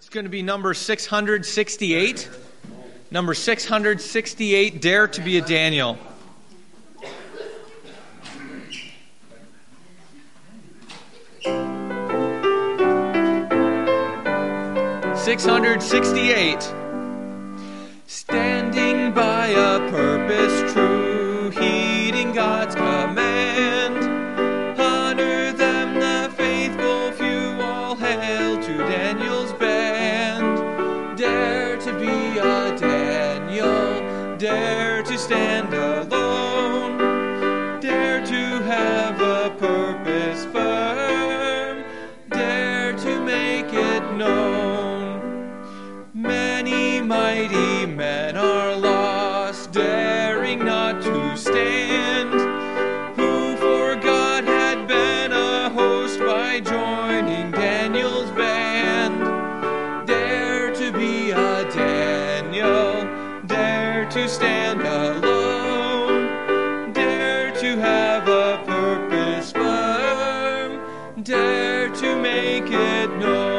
It's going to be number 668. Number 668, Dare to be a Daniel. Six hundred sixty-eight. Standing by a purpose to make it known.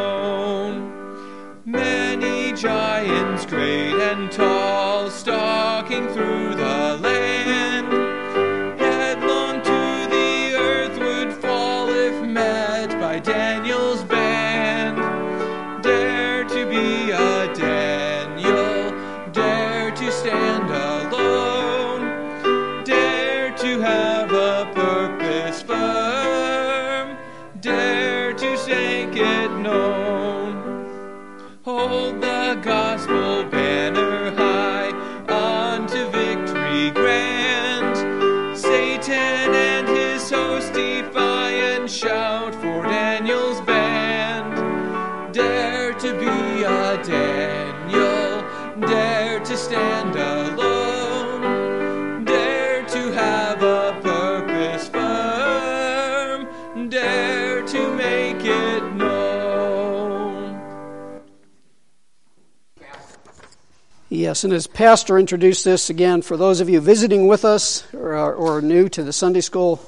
Yes, and as Pastor introduced this again, for those of you visiting with us or, or new to the Sunday School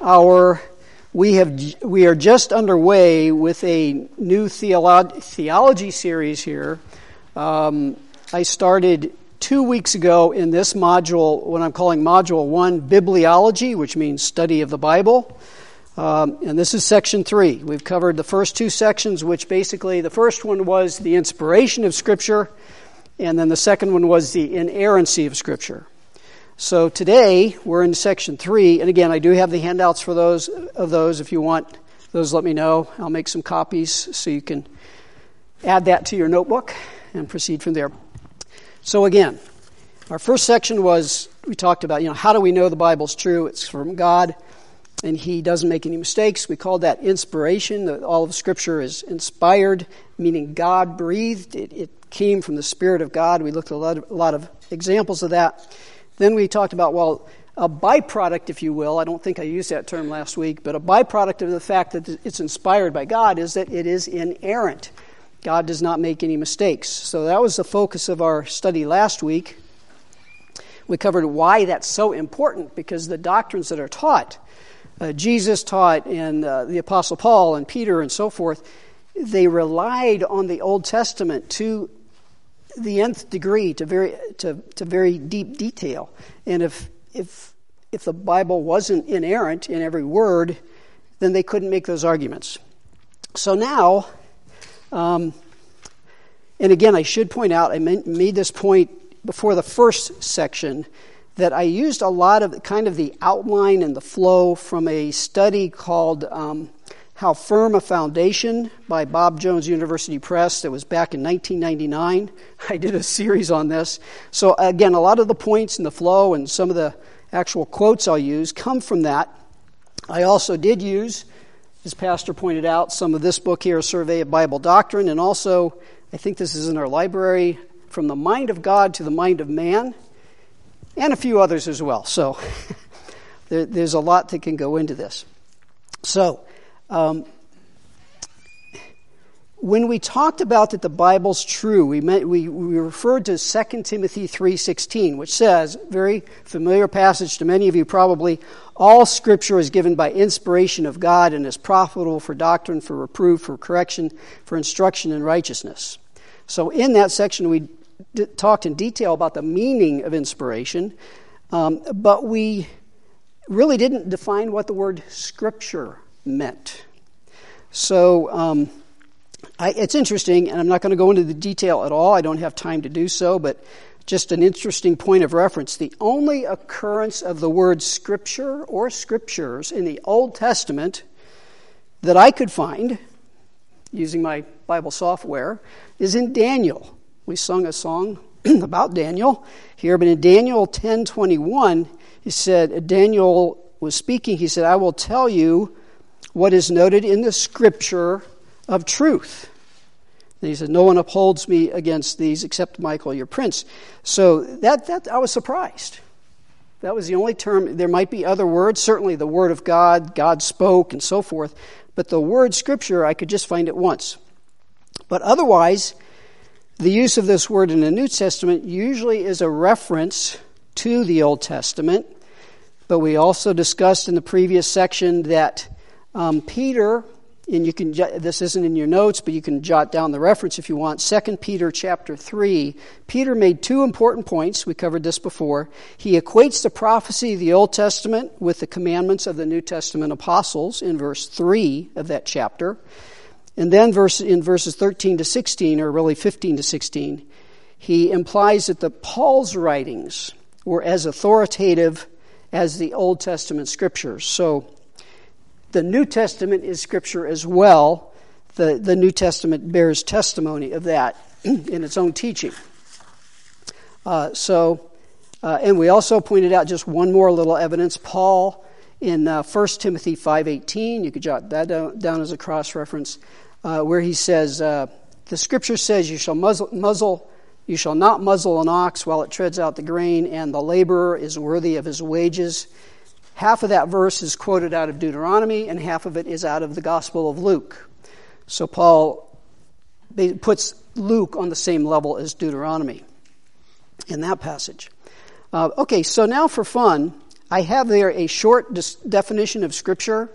Hour, we have we are just underway with a new theolo- theology series here. Um, I started two weeks ago in this module, what I'm calling Module One, Bibliology, which means study of the Bible. Um, and this is section three. We've covered the first two sections, which basically the first one was the inspiration of Scripture, and then the second one was the inerrancy of Scripture. So today we're in section three, and again, I do have the handouts for those of those. If you want those, let me know. I'll make some copies so you can add that to your notebook and proceed from there. So again, our first section was we talked about you know how do we know the Bible's true? It's from God, and He doesn't make any mistakes. We called that inspiration. That all of Scripture is inspired, meaning God breathed. It, it came from the Spirit of God. We looked at a lot of, a lot of examples of that. Then we talked about, well, a byproduct, if you will, I don't think I used that term last week, but a byproduct of the fact that it's inspired by God is that it is inerrant. God does not make any mistakes. So that was the focus of our study last week. We covered why that's so important because the doctrines that are taught, uh, Jesus taught, and uh, the Apostle Paul and Peter and so forth, they relied on the Old Testament to the nth degree to very to, to very deep detail. And if if if the Bible wasn't inerrant in every word, then they couldn't make those arguments. So now, um, and again, I should point out, I made this point before the first section that I used a lot of kind of the outline and the flow from a study called um, how Firm a Foundation by Bob Jones University Press that was back in 1999. I did a series on this. So, again, a lot of the points in the flow and some of the actual quotes I'll use come from that. I also did use, as Pastor pointed out, some of this book here, Survey of Bible Doctrine, and also, I think this is in our library, From the Mind of God to the Mind of Man, and a few others as well. So, there, there's a lot that can go into this. So, um, when we talked about that the Bible's true, we, meant, we, we referred to 2 Timothy 3.16, which says, very familiar passage to many of you probably, all scripture is given by inspiration of God and is profitable for doctrine, for reproof, for correction, for instruction in righteousness. So in that section, we d- talked in detail about the meaning of inspiration, um, but we really didn't define what the word scripture meant. So... Um, I, it's interesting, and I'm not going to go into the detail at all. I don't have time to do so, but just an interesting point of reference. The only occurrence of the word scripture or scriptures in the Old Testament that I could find using my Bible software is in Daniel. We sung a song about Daniel here, but in Daniel 10:21, he said Daniel was speaking, he said, "I will tell you what is noted in the scripture of truth. And he said, No one upholds me against these except Michael, your prince. So that, that I was surprised. That was the only term. There might be other words, certainly the word of God, God spoke, and so forth. But the word scripture, I could just find it once. But otherwise, the use of this word in the New Testament usually is a reference to the Old Testament. But we also discussed in the previous section that um, Peter and you can this isn't in your notes but you can jot down the reference if you want. 2 peter chapter 3 peter made two important points. We covered this before. He equates the prophecy of the old testament with the commandments of the new testament apostles in verse 3 of that chapter. And then verse, in verses 13 to 16 or really 15 to 16 he implies that the paul's writings were as authoritative as the old testament scriptures. So the New Testament is Scripture as well. The, the New Testament bears testimony of that in its own teaching. Uh, so, uh, and we also pointed out just one more little evidence. Paul in uh, 1 Timothy 5.18, you could jot that down, down as a cross-reference, uh, where he says, uh, the scripture says, you shall muzzle, muzzle, you shall not muzzle an ox while it treads out the grain, and the laborer is worthy of his wages. Half of that verse is quoted out of Deuteronomy, and half of it is out of the Gospel of Luke. So Paul puts Luke on the same level as Deuteronomy in that passage. Uh, okay, so now for fun, I have there a short dis- definition of Scripture.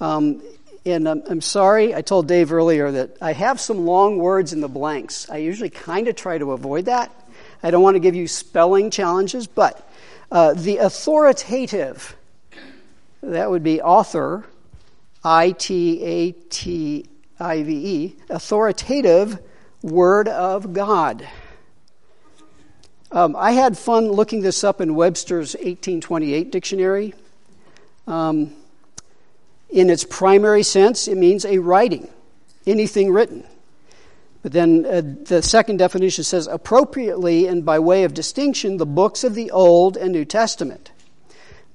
Um, and I'm, I'm, sorry, I told Dave earlier that I have some long words in the blanks. I usually kind of try to avoid that. I don't want to give you spelling challenges, but uh, the authoritative, that would be author, I T A T I V E, authoritative Word of God. Um, I had fun looking this up in Webster's 1828 dictionary. Um, in its primary sense, it means a writing, anything written. But then uh, the second definition says appropriately and by way of distinction, the books of the Old and New Testament.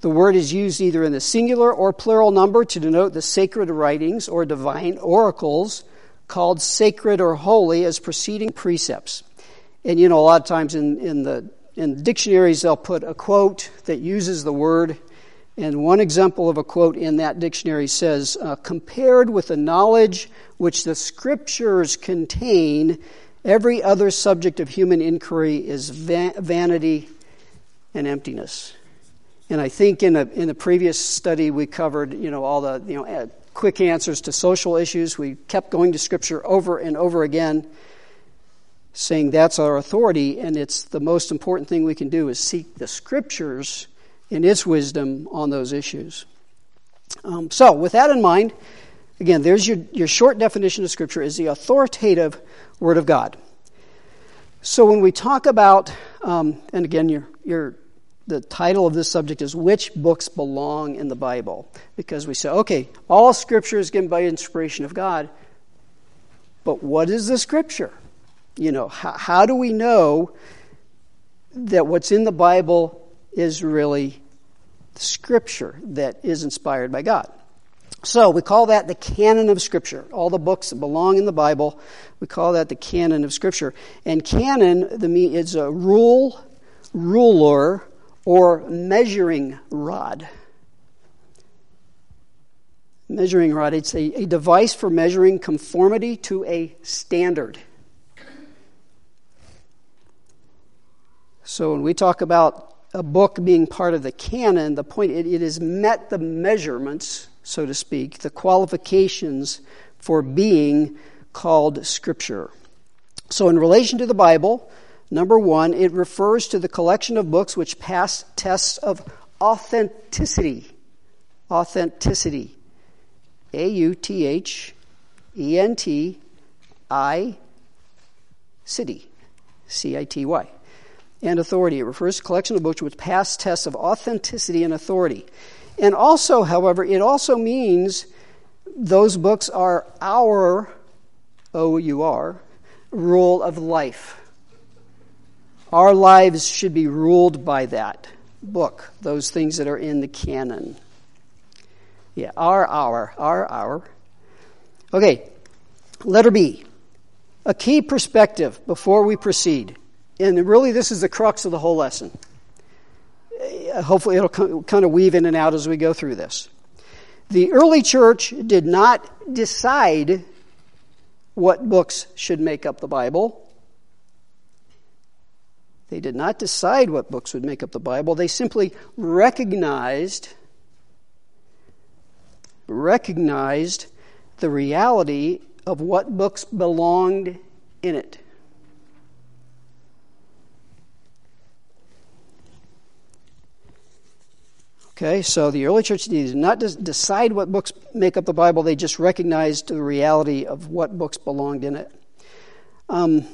The word is used either in the singular or plural number to denote the sacred writings or divine oracles called sacred or holy as preceding precepts. And you know, a lot of times in, in the in dictionaries they'll put a quote that uses the word and one example of a quote in that dictionary says, uh, compared with the knowledge which the scriptures contain, every other subject of human inquiry is va- vanity and emptiness. And I think in a, in a previous study we covered, you know, all the, you know, uh, quick answers to social issues. We kept going to scripture over and over again saying that's our authority and it's the most important thing we can do is seek the scriptures in its wisdom on those issues. Um, so, with that in mind, again, there's your, your short definition of Scripture is the authoritative Word of God. So, when we talk about, um, and again, your, your, the title of this subject is Which Books Belong in the Bible? Because we say, okay, all Scripture is given by inspiration of God, but what is the Scripture? You know, how, how do we know that what's in the Bible is really Scripture that is inspired by God. So we call that the canon of Scripture. All the books that belong in the Bible, we call that the canon of Scripture. And canon the, is a rule, ruler, or measuring rod. Measuring rod, it's a, a device for measuring conformity to a standard. So when we talk about a book being part of the canon, the point it, it has met the measurements, so to speak, the qualifications for being called Scripture. So, in relation to the Bible, number one, it refers to the collection of books which pass tests of authenticity. Authenticity. A U T H E N T I city. C I T Y and authority. It refers to a collection of books which pass tests of authenticity and authority. And also, however, it also means those books are our, O U R, rule of life. Our lives should be ruled by that book, those things that are in the canon. Yeah, our, our, our, our. Okay, letter B. A key perspective before we proceed. And really, this is the crux of the whole lesson. Uh, hopefully, it'll kind of weave in and out as we go through this. The early church did not decide what books should make up the Bible. They did not decide what books would make up the Bible. They simply recognized recognized the reality of what books belonged in it. Okay, so the early church did not decide what books make up the Bible, they just recognized the reality of what books belonged in it. Um,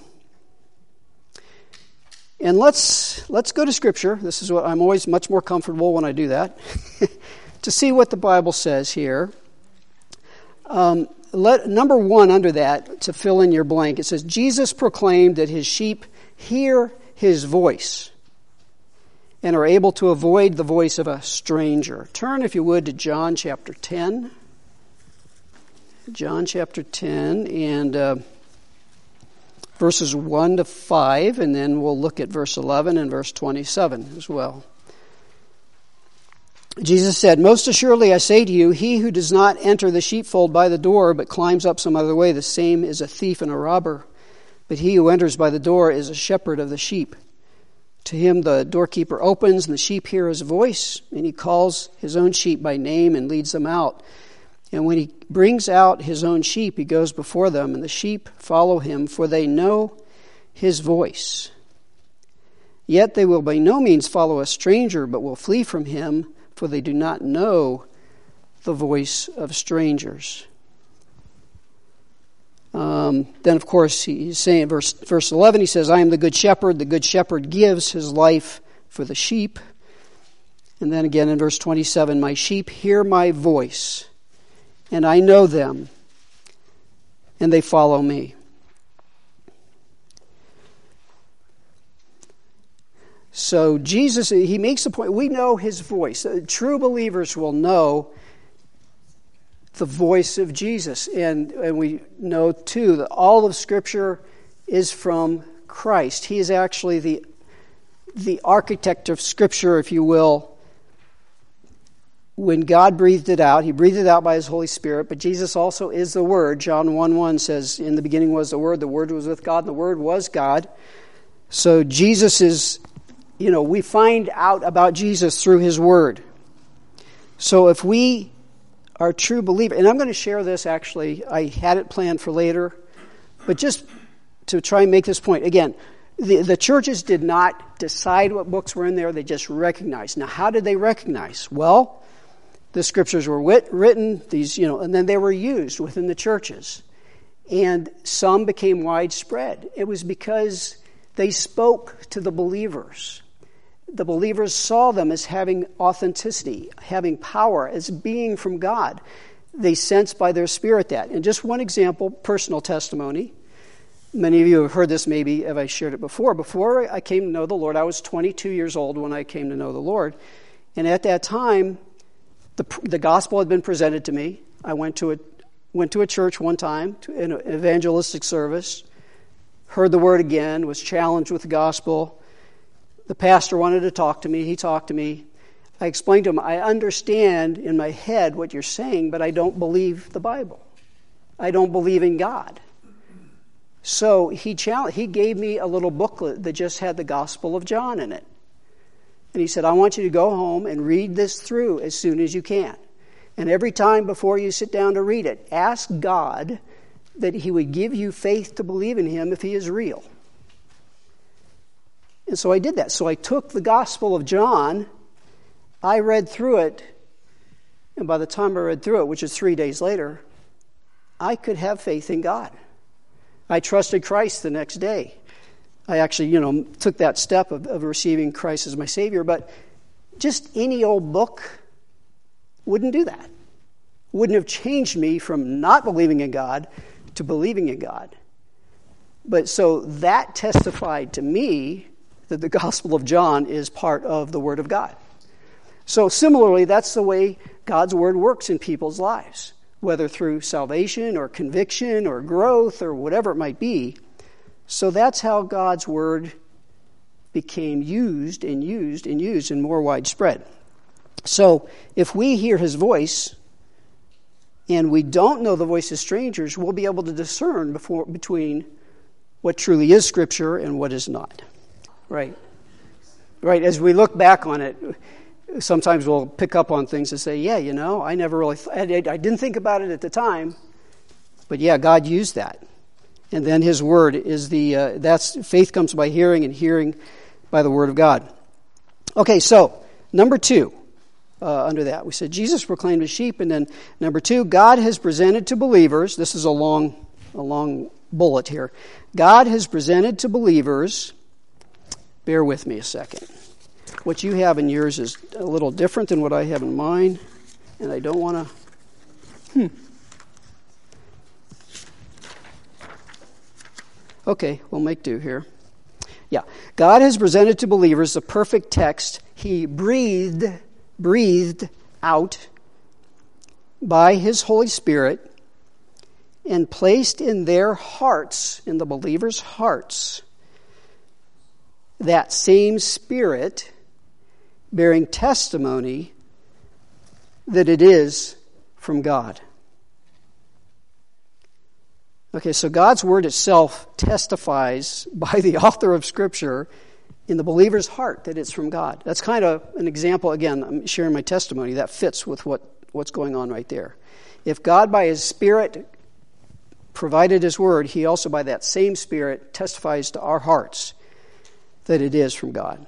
and let's, let's go to Scripture. This is what I'm always much more comfortable when I do that, to see what the Bible says here. Um, let, number one under that, to fill in your blank, it says, Jesus proclaimed that his sheep hear his voice and are able to avoid the voice of a stranger. Turn, if you would, to John chapter 10. John chapter 10 and uh, verses 1 to 5, and then we'll look at verse 11 and verse 27 as well. Jesus said, Most assuredly I say to you, he who does not enter the sheepfold by the door, but climbs up some other way, the same is a thief and a robber. But he who enters by the door is a shepherd of the sheep. To him the doorkeeper opens, and the sheep hear his voice, and he calls his own sheep by name and leads them out. And when he brings out his own sheep, he goes before them, and the sheep follow him, for they know his voice. Yet they will by no means follow a stranger, but will flee from him, for they do not know the voice of strangers. Um, then, of course, he's saying, verse, verse 11, he says, I am the good shepherd. The good shepherd gives his life for the sheep. And then again in verse 27, my sheep hear my voice, and I know them, and they follow me. So Jesus, he makes the point. We know his voice. True believers will know the voice of Jesus. And, and we know, too, that all of Scripture is from Christ. He is actually the, the architect of Scripture, if you will. When God breathed it out, He breathed it out by His Holy Spirit, but Jesus also is the Word. John 1 1 says, In the beginning was the Word, the Word was with God, and the Word was God. So Jesus is, you know, we find out about Jesus through His Word. So if we are true believer, and I'm going to share this actually, I had it planned for later, but just to try and make this point again, the, the churches did not decide what books were in there, they just recognized. Now, how did they recognize? Well, the scriptures were wit, written, these, you know, and then they were used within the churches. And some became widespread. It was because they spoke to the believers the believers saw them as having authenticity, having power, as being from God. They sensed by their spirit that. And just one example, personal testimony. Many of you have heard this maybe if I shared it before. Before I came to know the Lord, I was 22 years old when I came to know the Lord. And at that time, the, the gospel had been presented to me. I went to a, went to a church one time, to an evangelistic service, heard the word again, was challenged with the gospel the pastor wanted to talk to me. He talked to me. I explained to him, I understand in my head what you're saying, but I don't believe the Bible. I don't believe in God. So he, he gave me a little booklet that just had the Gospel of John in it. And he said, I want you to go home and read this through as soon as you can. And every time before you sit down to read it, ask God that He would give you faith to believe in Him if He is real. And so I did that. So I took the Gospel of John, I read through it, and by the time I read through it, which is three days later, I could have faith in God. I trusted Christ the next day. I actually, you know, took that step of, of receiving Christ as my Savior, but just any old book wouldn't do that. Wouldn't have changed me from not believing in God to believing in God. But so that testified to me that the Gospel of John is part of the Word of God. So similarly, that's the way God's Word works in people's lives, whether through salvation or conviction or growth or whatever it might be. So that's how God's Word became used and used and used and more widespread. So if we hear His voice, and we don't know the voice of strangers, we'll be able to discern before, between what truly is Scripture and what is not. Right. Right. As we look back on it, sometimes we'll pick up on things and say, yeah, you know, I never really, th- I didn't think about it at the time, but yeah, God used that. And then His Word is the, uh, that's, faith comes by hearing and hearing by the Word of God. Okay, so, number two, uh, under that. We said Jesus proclaimed his sheep, and then number two, God has presented to believers. This is a long, a long bullet here. God has presented to believers. Bear with me a second. What you have in yours is a little different than what I have in mine, and I don't want to. Hmm. Okay, we'll make do here. Yeah. God has presented to believers the perfect text He breathed breathed out by His Holy Spirit and placed in their hearts, in the believers' hearts, that same Spirit bearing testimony that it is from God. Okay, so God's Word itself testifies by the author of Scripture in the believer's heart that it's from God. That's kind of an example, again, I'm sharing my testimony, that fits with what, what's going on right there. If God, by His Spirit, provided His Word, He also, by that same Spirit, testifies to our hearts that it is from God.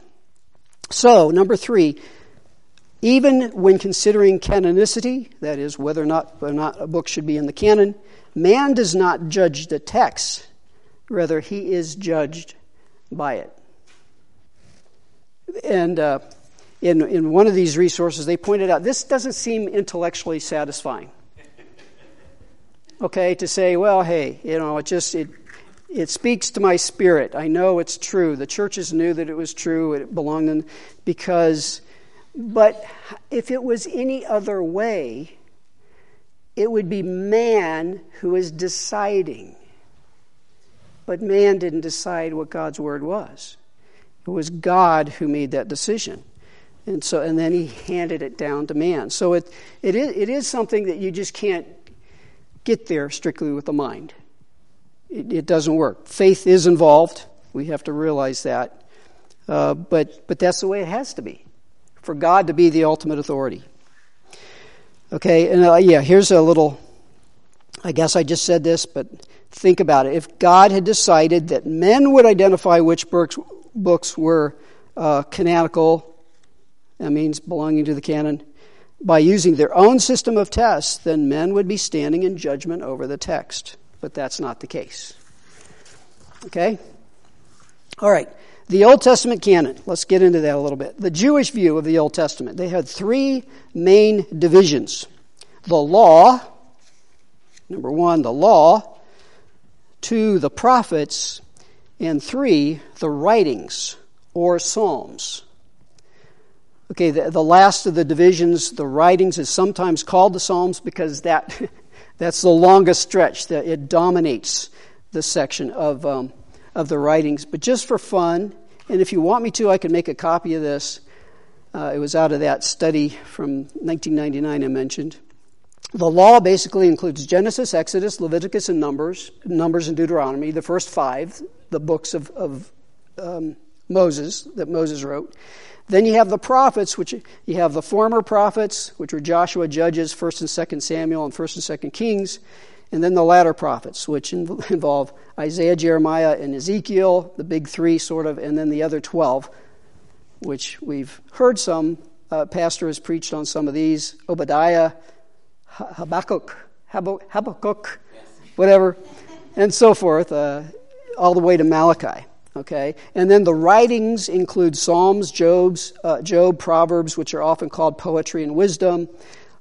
So, number three, even when considering canonicity, that is, whether or not, whether or not a book should be in the canon, man does not judge the text, rather, he is judged by it and uh, in, in one of these resources, they pointed out this doesn't seem intellectually satisfying. Okay, to say, well, hey, you know, it just it it speaks to my spirit. I know it's true. The churches knew that it was true. It belonged in because, but if it was any other way, it would be man who is deciding. But man didn't decide what God's word was. It was God who made that decision. And so, and then he handed it down to man. So it, it, is, it is something that you just can't get there strictly with the mind. It, it doesn't work. Faith is involved. We have to realize that. Uh, but, but that's the way it has to be for God to be the ultimate authority. Okay, and uh, yeah, here's a little, I guess I just said this, but think about it. If God had decided that men would identify which books, books were uh, canonical, that means belonging to the canon, by using their own system of tests, then men would be standing in judgment over the text. But that's not the case. Okay? All right. The Old Testament canon. Let's get into that a little bit. The Jewish view of the Old Testament. They had three main divisions the law, number one, the law, two, the prophets, and three, the writings or psalms. Okay, the, the last of the divisions, the writings, is sometimes called the psalms because that, that's the longest stretch. That it dominates the section of, um, of the writings. But just for fun, and if you want me to, I can make a copy of this. Uh, it was out of that study from 1999 I mentioned. The law basically includes Genesis, Exodus, Leviticus, and Numbers, Numbers and Deuteronomy, the first five, the books of, of um, Moses that Moses wrote. Then you have the prophets, which you have the former prophets, which were Joshua, Judges, 1st and 2nd Samuel, and 1st and 2nd Kings. And then the latter prophets, which involve Isaiah, Jeremiah, and Ezekiel, the big three, sort of, and then the other 12, which we've heard some. Uh, pastor has preached on some of these Obadiah, Habakkuk, Habakkuk, whatever, and so forth, uh, all the way to Malachi. Okay, and then the writings include Psalms, Job's, uh, Job, Proverbs, which are often called poetry and wisdom,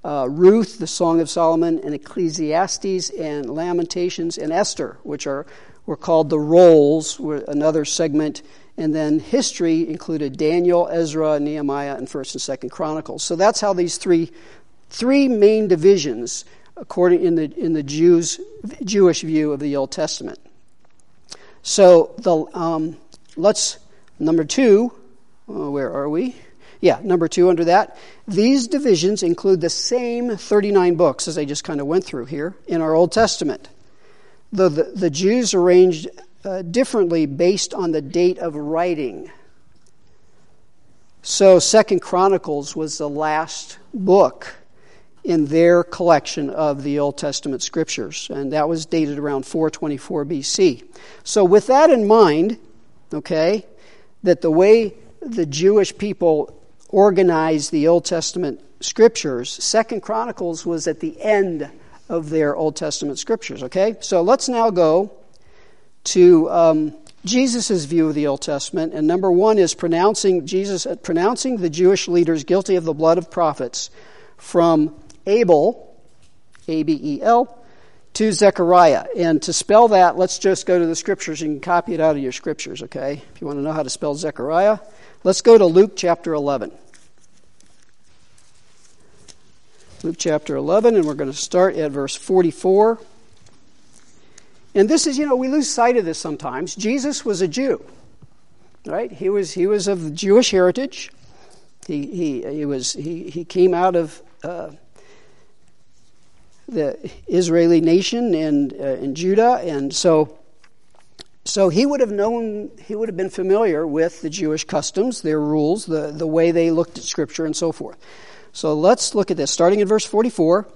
uh, Ruth, the Song of Solomon, and Ecclesiastes, and Lamentations, and Esther, which are were called the rolls, were another segment. And then history included Daniel, Ezra, Nehemiah, and First and Second Chronicles. So that's how these three three main divisions, according in the in the Jews Jewish view of the Old Testament. So the um, let's number two. Uh, where are we? Yeah, number two under that. These divisions include the same 39 books as I just kind of went through here in our Old Testament. The, the, the Jews arranged uh, differently based on the date of writing. So Second Chronicles was the last book in their collection of the Old Testament scriptures, and that was dated around 424 BC. So, with that in mind, okay, that the way the Jewish people organized the Old Testament scriptures, Second Chronicles was at the end of their Old Testament scriptures. Okay, so let's now go to um, Jesus' view of the Old Testament, and number one is pronouncing Jesus pronouncing the Jewish leaders guilty of the blood of prophets from Abel, A B E L, to Zechariah. And to spell that, let's just go to the scriptures. Can copy it out of your scriptures, okay? If you want to know how to spell Zechariah, let's go to Luke chapter 11. Luke chapter 11, and we're going to start at verse 44. And this is, you know, we lose sight of this sometimes. Jesus was a Jew, right? He was, he was of Jewish heritage. He, he, he, was, he, he came out of uh, the Israeli nation and uh, in Judah, and so so he would have known he would have been familiar with the Jewish customs, their rules, the the way they looked at Scripture, and so forth. So let's look at this, starting in verse forty-four.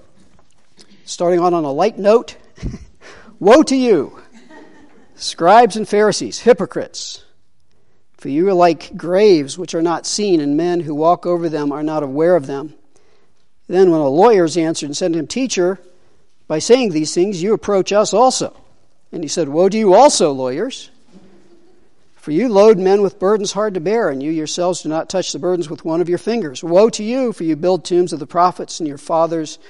Starting on on a light note, woe to you, scribes and Pharisees, hypocrites! For you are like graves which are not seen, and men who walk over them are not aware of them. Then, when the lawyers answered and said to him, Teacher, by saying these things, you approach us also. And he said, Woe to you also, lawyers! For you load men with burdens hard to bear, and you yourselves do not touch the burdens with one of your fingers. Woe to you, for you build tombs of the prophets, and your fathers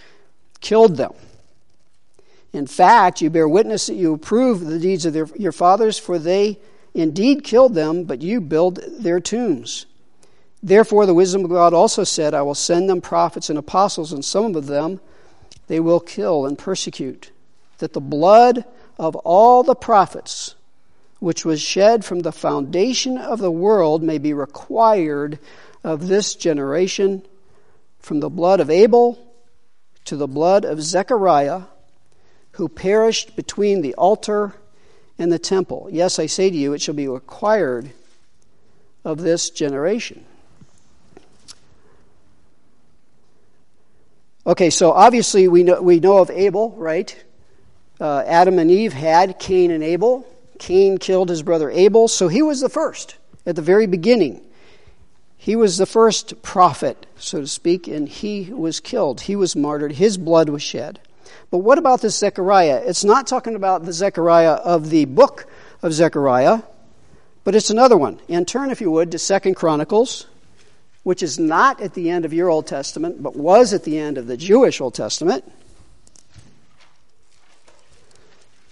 killed them. In fact, you bear witness that you approve the deeds of their, your fathers, for they indeed killed them, but you build their tombs. Therefore, the wisdom of God also said, I will send them prophets and apostles, and some of them they will kill and persecute, that the blood of all the prophets, which was shed from the foundation of the world, may be required of this generation, from the blood of Abel to the blood of Zechariah, who perished between the altar and the temple. Yes, I say to you, it shall be required of this generation. Okay, so obviously we know, we know of Abel, right? Uh, Adam and Eve had Cain and Abel. Cain killed his brother Abel, so he was the first at the very beginning. He was the first prophet, so to speak, and he was killed. He was martyred. His blood was shed. But what about this Zechariah? It's not talking about the Zechariah of the book of Zechariah, but it's another one. And turn, if you would, to Second Chronicles which is not at the end of your Old Testament, but was at the end of the Jewish Old Testament.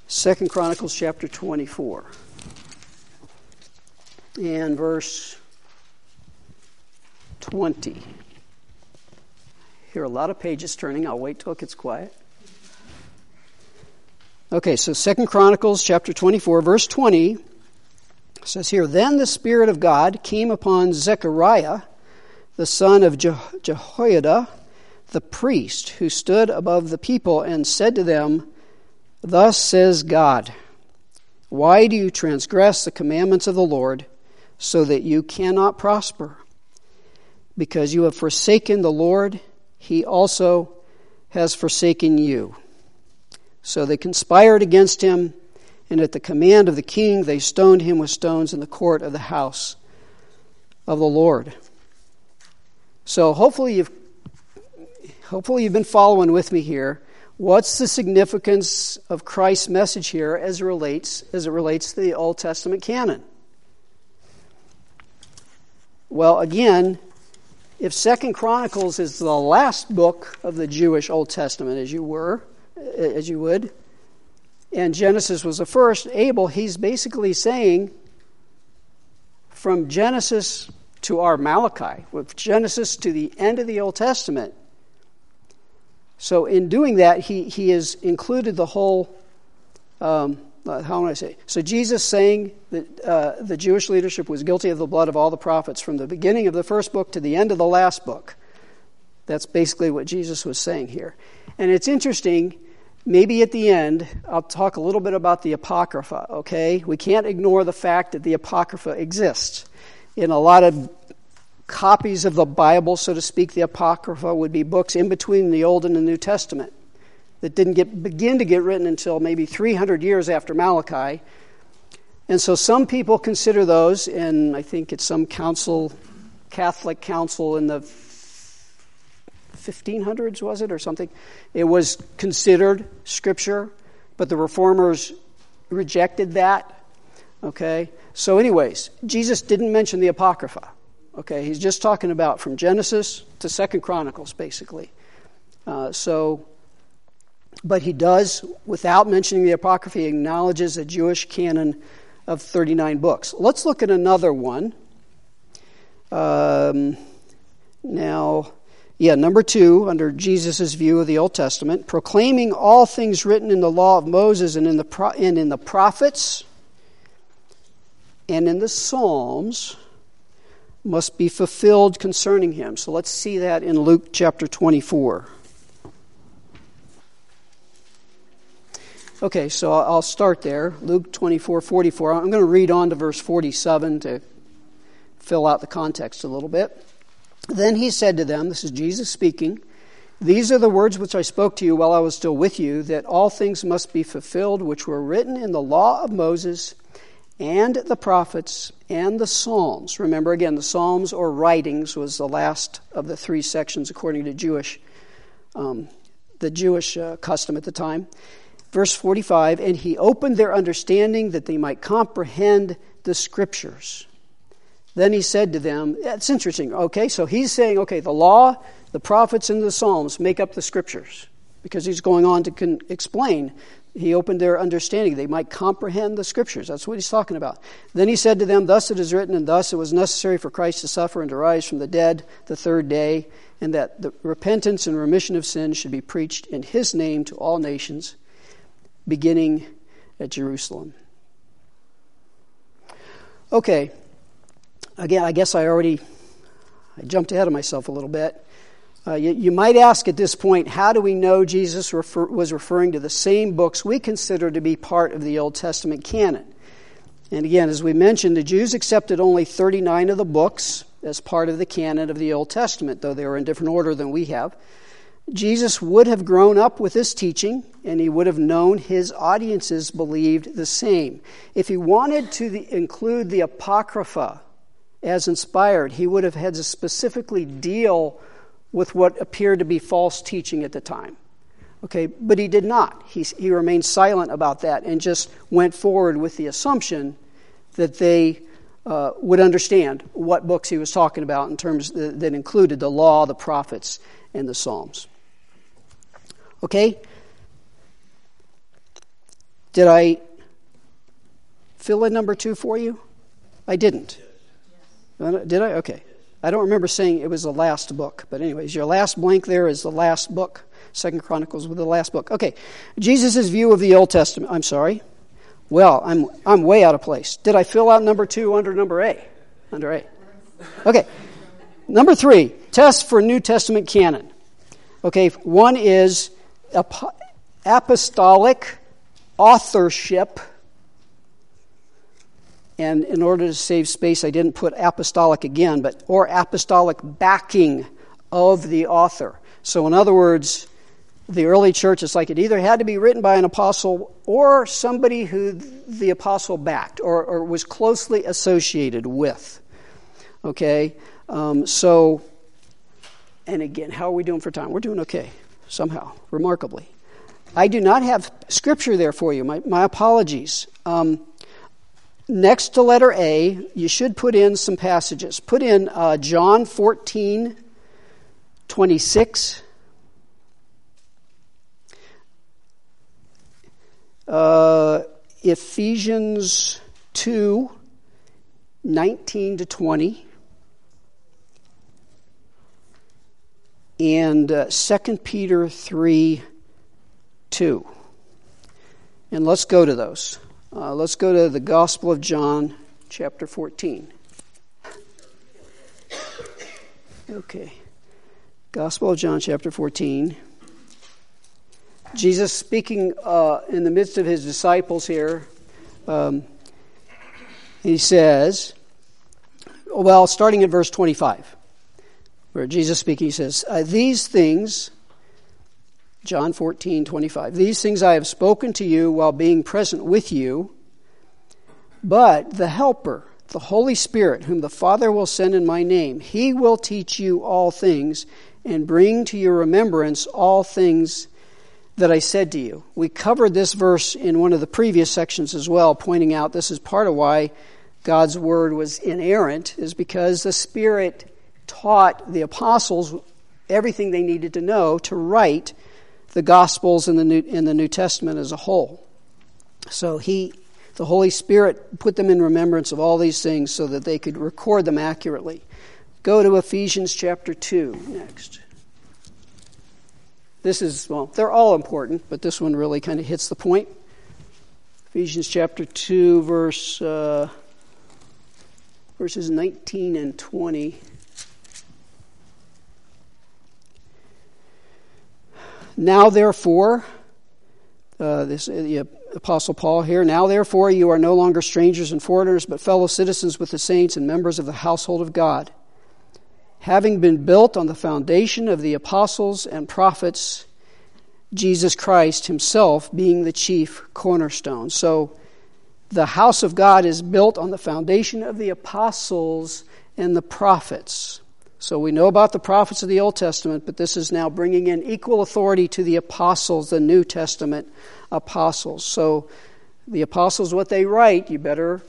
Second Chronicles chapter 24 and verse 20. Hear a lot of pages turning. I'll wait till it gets quiet. Okay, so Second Chronicles chapter 24 verse 20 says here, Then the Spirit of God came upon Zechariah the son of Je- Jehoiada, the priest, who stood above the people and said to them, Thus says God, Why do you transgress the commandments of the Lord so that you cannot prosper? Because you have forsaken the Lord, he also has forsaken you. So they conspired against him, and at the command of the king, they stoned him with stones in the court of the house of the Lord. So hopefully you've hopefully you've been following with me here. What's the significance of Christ's message here as it relates as it relates to the Old Testament canon? Well, again, if Second Chronicles is the last book of the Jewish Old Testament, as you were, as you would, and Genesis was the first, Abel, he's basically saying from Genesis to our Malachi, with Genesis to the end of the Old Testament. So, in doing that, he, he has included the whole. Um, uh, how do I say? So, Jesus saying that uh, the Jewish leadership was guilty of the blood of all the prophets from the beginning of the first book to the end of the last book. That's basically what Jesus was saying here. And it's interesting, maybe at the end, I'll talk a little bit about the Apocrypha, okay? We can't ignore the fact that the Apocrypha exists in a lot of copies of the Bible, so to speak, the Apocrypha would be books in between the Old and the New Testament that didn't get, begin to get written until maybe 300 years after Malachi. And so some people consider those, and I think it's some council, Catholic council in the 1500s, was it, or something? It was considered scripture, but the reformers rejected that. Okay? So, anyways, Jesus didn't mention the Apocrypha. Okay, he's just talking about from Genesis to Second Chronicles, basically. Uh, so, but he does, without mentioning the Apocrypha, he acknowledges a Jewish canon of 39 books. Let's look at another one. Um, now, yeah, number two, under Jesus' view of the Old Testament, proclaiming all things written in the law of Moses and in the, pro- and in the prophets and in the Psalms must be fulfilled concerning him. So let's see that in Luke chapter 24. Okay, so I'll start there. Luke 24, 44. I'm going to read on to verse 47 to fill out the context a little bit. Then he said to them, This is Jesus speaking, These are the words which I spoke to you while I was still with you, that all things must be fulfilled which were written in the law of Moses and the prophets and the Psalms. Remember again, the Psalms or writings was the last of the three sections according to Jewish, um, the Jewish uh, custom at the time. Verse 45 And he opened their understanding that they might comprehend the scriptures. Then he said to them, That's interesting. Okay, so he's saying, okay, the law, the prophets, and the Psalms make up the scriptures because he's going on to con- explain he opened their understanding. They might comprehend the scriptures. That's what he's talking about. Then he said to them, Thus it is written, and thus it was necessary for Christ to suffer and to rise from the dead the third day, and that the repentance and remission of sins should be preached in his name to all nations, beginning at Jerusalem. Okay. Again, I guess I already I jumped ahead of myself a little bit. Uh, you, you, might ask at this point, how do we know Jesus refer, was referring to the same books we consider to be part of the Old Testament canon? And again, as we mentioned, the Jews accepted only 39 of the books as part of the canon of the Old Testament, though they were in different order than we have. Jesus would have grown up with this teaching, and he would have known his audiences believed the same. If he wanted to the, include the Apocrypha as inspired, he would have had to specifically deal with what appeared to be false teaching at the time. Okay, but he did not. He, he remained silent about that and just went forward with the assumption that they uh, would understand what books he was talking about in terms that, that included the law, the prophets, and the Psalms. Okay? Did I fill in number two for you? I didn't. Did I? Okay. I don't remember saying it was the last book, but anyways, your last blank there is the last book. Second Chronicles with the last book. Okay, Jesus' view of the Old Testament. I'm sorry. Well, I'm I'm way out of place. Did I fill out number two under number A? Under A. Okay. number three, test for New Testament canon. Okay, one is apostolic authorship. And in order to save space, I didn't put apostolic again, but or apostolic backing of the author. So, in other words, the early church is like it either had to be written by an apostle or somebody who the apostle backed or, or was closely associated with. Okay? Um, so, and again, how are we doing for time? We're doing okay, somehow, remarkably. I do not have scripture there for you. My, my apologies. Um, next to letter A, you should put in some passages. Put in uh, John 14, 26. Uh, Ephesians 2, 19 to 20. And uh, 2 Peter 3, 2. And let's go to those. Uh, let's go to the Gospel of John, chapter 14. Okay. Gospel of John, chapter 14. Jesus speaking uh, in the midst of his disciples here. Um, he says, well, starting at verse 25, where Jesus speaking, he says, uh, These things John 14, 25. These things I have spoken to you while being present with you, but the Helper, the Holy Spirit, whom the Father will send in my name, he will teach you all things and bring to your remembrance all things that I said to you. We covered this verse in one of the previous sections as well, pointing out this is part of why God's word was inerrant, is because the Spirit taught the apostles everything they needed to know to write the Gospels in the New, in the New Testament as a whole. So he, the Holy Spirit, put them in remembrance of all these things so that they could record them accurately. Go to Ephesians chapter 2 next. This is, well, they're all important, but this one really kind of hits the point. Ephesians chapter 2, verse, uh, verses 19 and 20. Now, therefore, uh, this the Apostle Paul here. Now, therefore, you are no longer strangers and foreigners, but fellow citizens with the saints and members of the household of God, having been built on the foundation of the apostles and prophets, Jesus Christ Himself being the chief cornerstone. So, the house of God is built on the foundation of the apostles and the prophets. So we know about the prophets of the Old Testament, but this is now bringing in equal authority to the apostles, the New Testament apostles. So the apostles, what they write, you better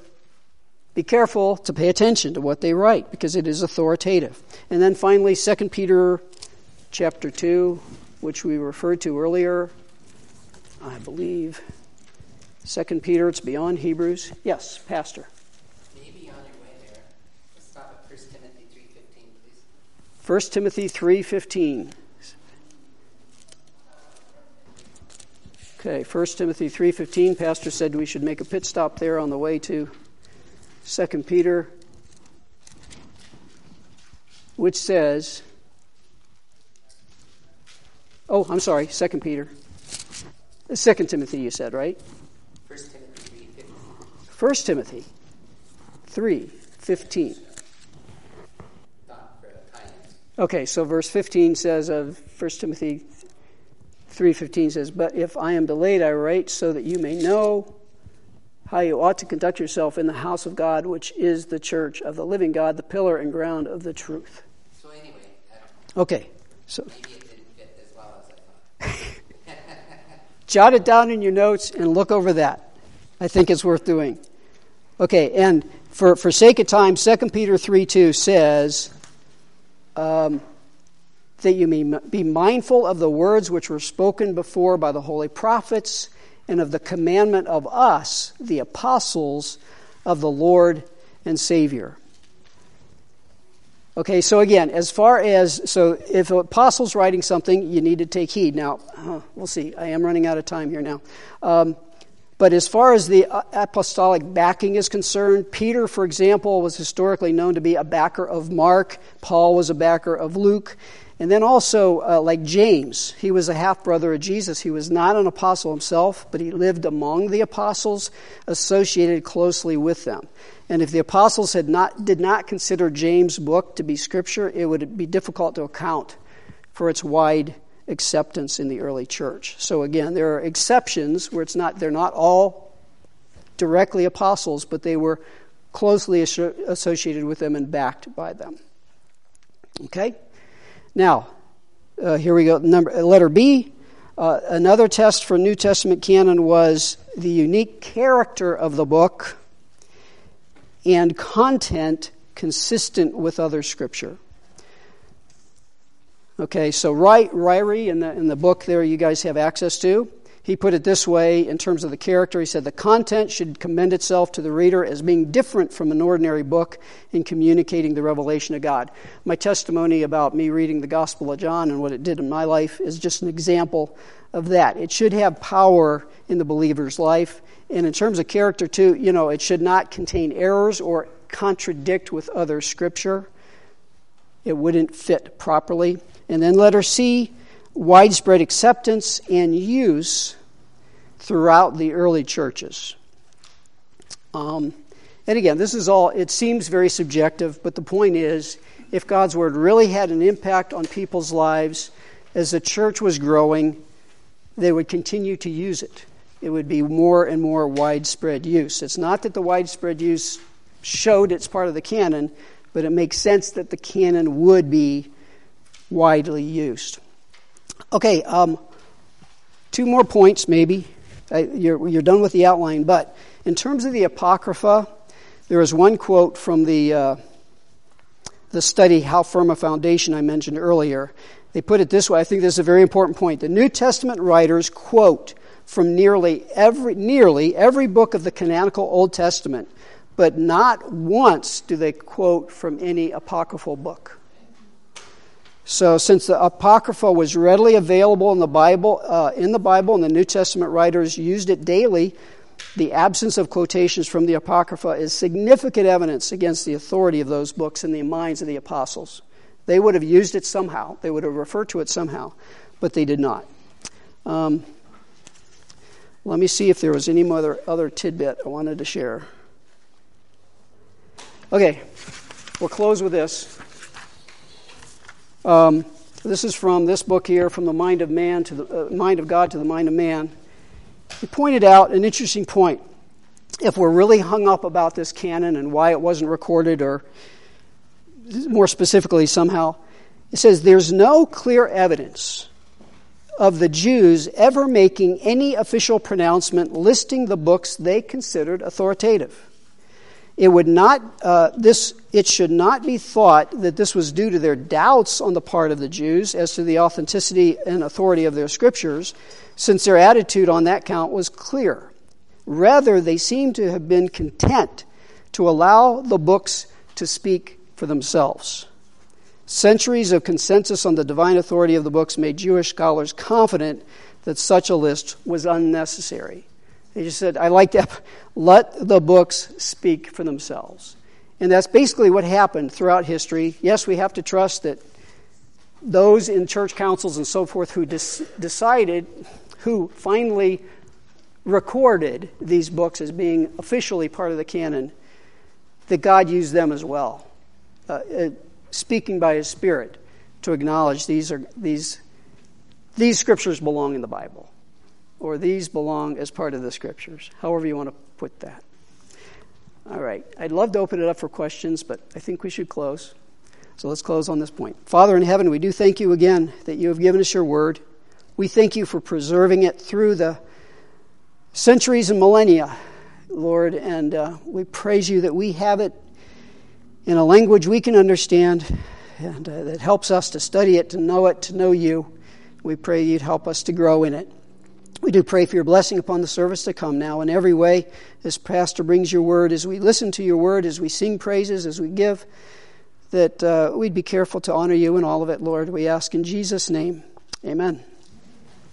be careful to pay attention to what they write because it is authoritative. And then finally, 2 Peter chapter 2, which we referred to earlier, I believe. 2 Peter, it's beyond Hebrews. Yes, Pastor. 1 Timothy 3:15. Okay, 1 Timothy 3:15 pastor said we should make a pit stop there on the way to 2 Peter which says Oh, I'm sorry, 2 Peter. 2 Timothy you said, right? 1 Timothy 3:15. 1 Timothy 3:15. Okay, so verse 15 says of 1 Timothy 3:15 says, "But if I am delayed, I write so that you may know how you ought to conduct yourself in the house of God, which is the church of the living God, the pillar and ground of the truth." So anyway, okay, so well jot it down in your notes and look over that. I think it's worth doing. Okay, and for, for sake of time, 2 Peter 3 2 says, um, that you may be mindful of the words which were spoken before by the holy prophets and of the commandment of us, the apostles of the Lord and Savior. Okay, so again, as far as, so if an apostle's writing something, you need to take heed. Now, we'll see. I am running out of time here now. Um, But as far as the apostolic backing is concerned, Peter, for example, was historically known to be a backer of Mark. Paul was a backer of Luke. And then also, uh, like James, he was a half brother of Jesus. He was not an apostle himself, but he lived among the apostles, associated closely with them. And if the apostles had not, did not consider James' book to be scripture, it would be difficult to account for its wide acceptance in the early church. So again, there are exceptions where it's not, they're not all directly apostles, but they were closely associated with them and backed by them. Okay? Now, uh, here we go. Number letter B. Uh, another test for New Testament canon was the unique character of the book and content consistent with other scripture. Okay, so Ryrie in the in the book there you guys have access to. He put it this way in terms of the character. He said the content should commend itself to the reader as being different from an ordinary book in communicating the revelation of God. My testimony about me reading the Gospel of John and what it did in my life is just an example of that. It should have power in the believer's life. And in terms of character, too, you know, it should not contain errors or contradict with other scripture. It wouldn't fit properly. And then letter C, widespread acceptance and use throughout the early churches. Um, and again, this is all, it seems very subjective, but the point is if God's Word really had an impact on people's lives as the church was growing, they would continue to use it. It would be more and more widespread use. It's not that the widespread use showed it's part of the canon, but it makes sense that the canon would be widely used. Okay, um, two more points maybe you're, you're done with the outline. But in terms of the Apocrypha, there is one quote from the, uh, the study, How Firm a Foundation, I mentioned earlier. They put it this way I think this is a very important point. The New Testament writers quote from nearly every, nearly every book of the canonical Old Testament, but not once do they quote from any apocryphal book. So, since the Apocrypha was readily available in the Bible, uh, in the Bible, and the New Testament writers used it daily, the absence of quotations from the Apocrypha is significant evidence against the authority of those books in the minds of the apostles. They would have used it somehow, they would have referred to it somehow, but they did not. Um, let me see if there was any other, other tidbit I wanted to share. Okay, we'll close with this. Um, this is from this book here, from the mind of man to the uh, mind of God to the mind of man. He pointed out an interesting point. If we're really hung up about this canon and why it wasn't recorded, or more specifically, somehow, it says there's no clear evidence of the Jews ever making any official pronouncement listing the books they considered authoritative. It would not, uh, this, it should not be thought that this was due to their doubts on the part of the Jews as to the authenticity and authority of their scriptures, since their attitude on that count was clear. Rather, they seem to have been content to allow the books to speak for themselves. Centuries of consensus on the divine authority of the books made Jewish scholars confident that such a list was unnecessary. They just said, I like that. Let the books speak for themselves. And that's basically what happened throughout history. Yes, we have to trust that those in church councils and so forth who dis- decided, who finally recorded these books as being officially part of the canon, that God used them as well, uh, uh, speaking by His Spirit to acknowledge these are these these scriptures belong in the Bible or these belong as part of the scriptures, however you want to put that. All right, I'd love to open it up for questions, but I think we should close. So let's close on this point. Father in heaven, we do thank you again that you have given us your word. We thank you for preserving it through the centuries and millennia, Lord, and uh, we praise you that we have it in a language we can understand and uh, that helps us to study it, to know it, to know you. We pray you'd help us to grow in it. We do pray for your blessing upon the service to come now in every way as Pastor brings your word, as we listen to your word, as we sing praises, as we give, that uh, we'd be careful to honor you in all of it, Lord. We ask in Jesus' name. Amen.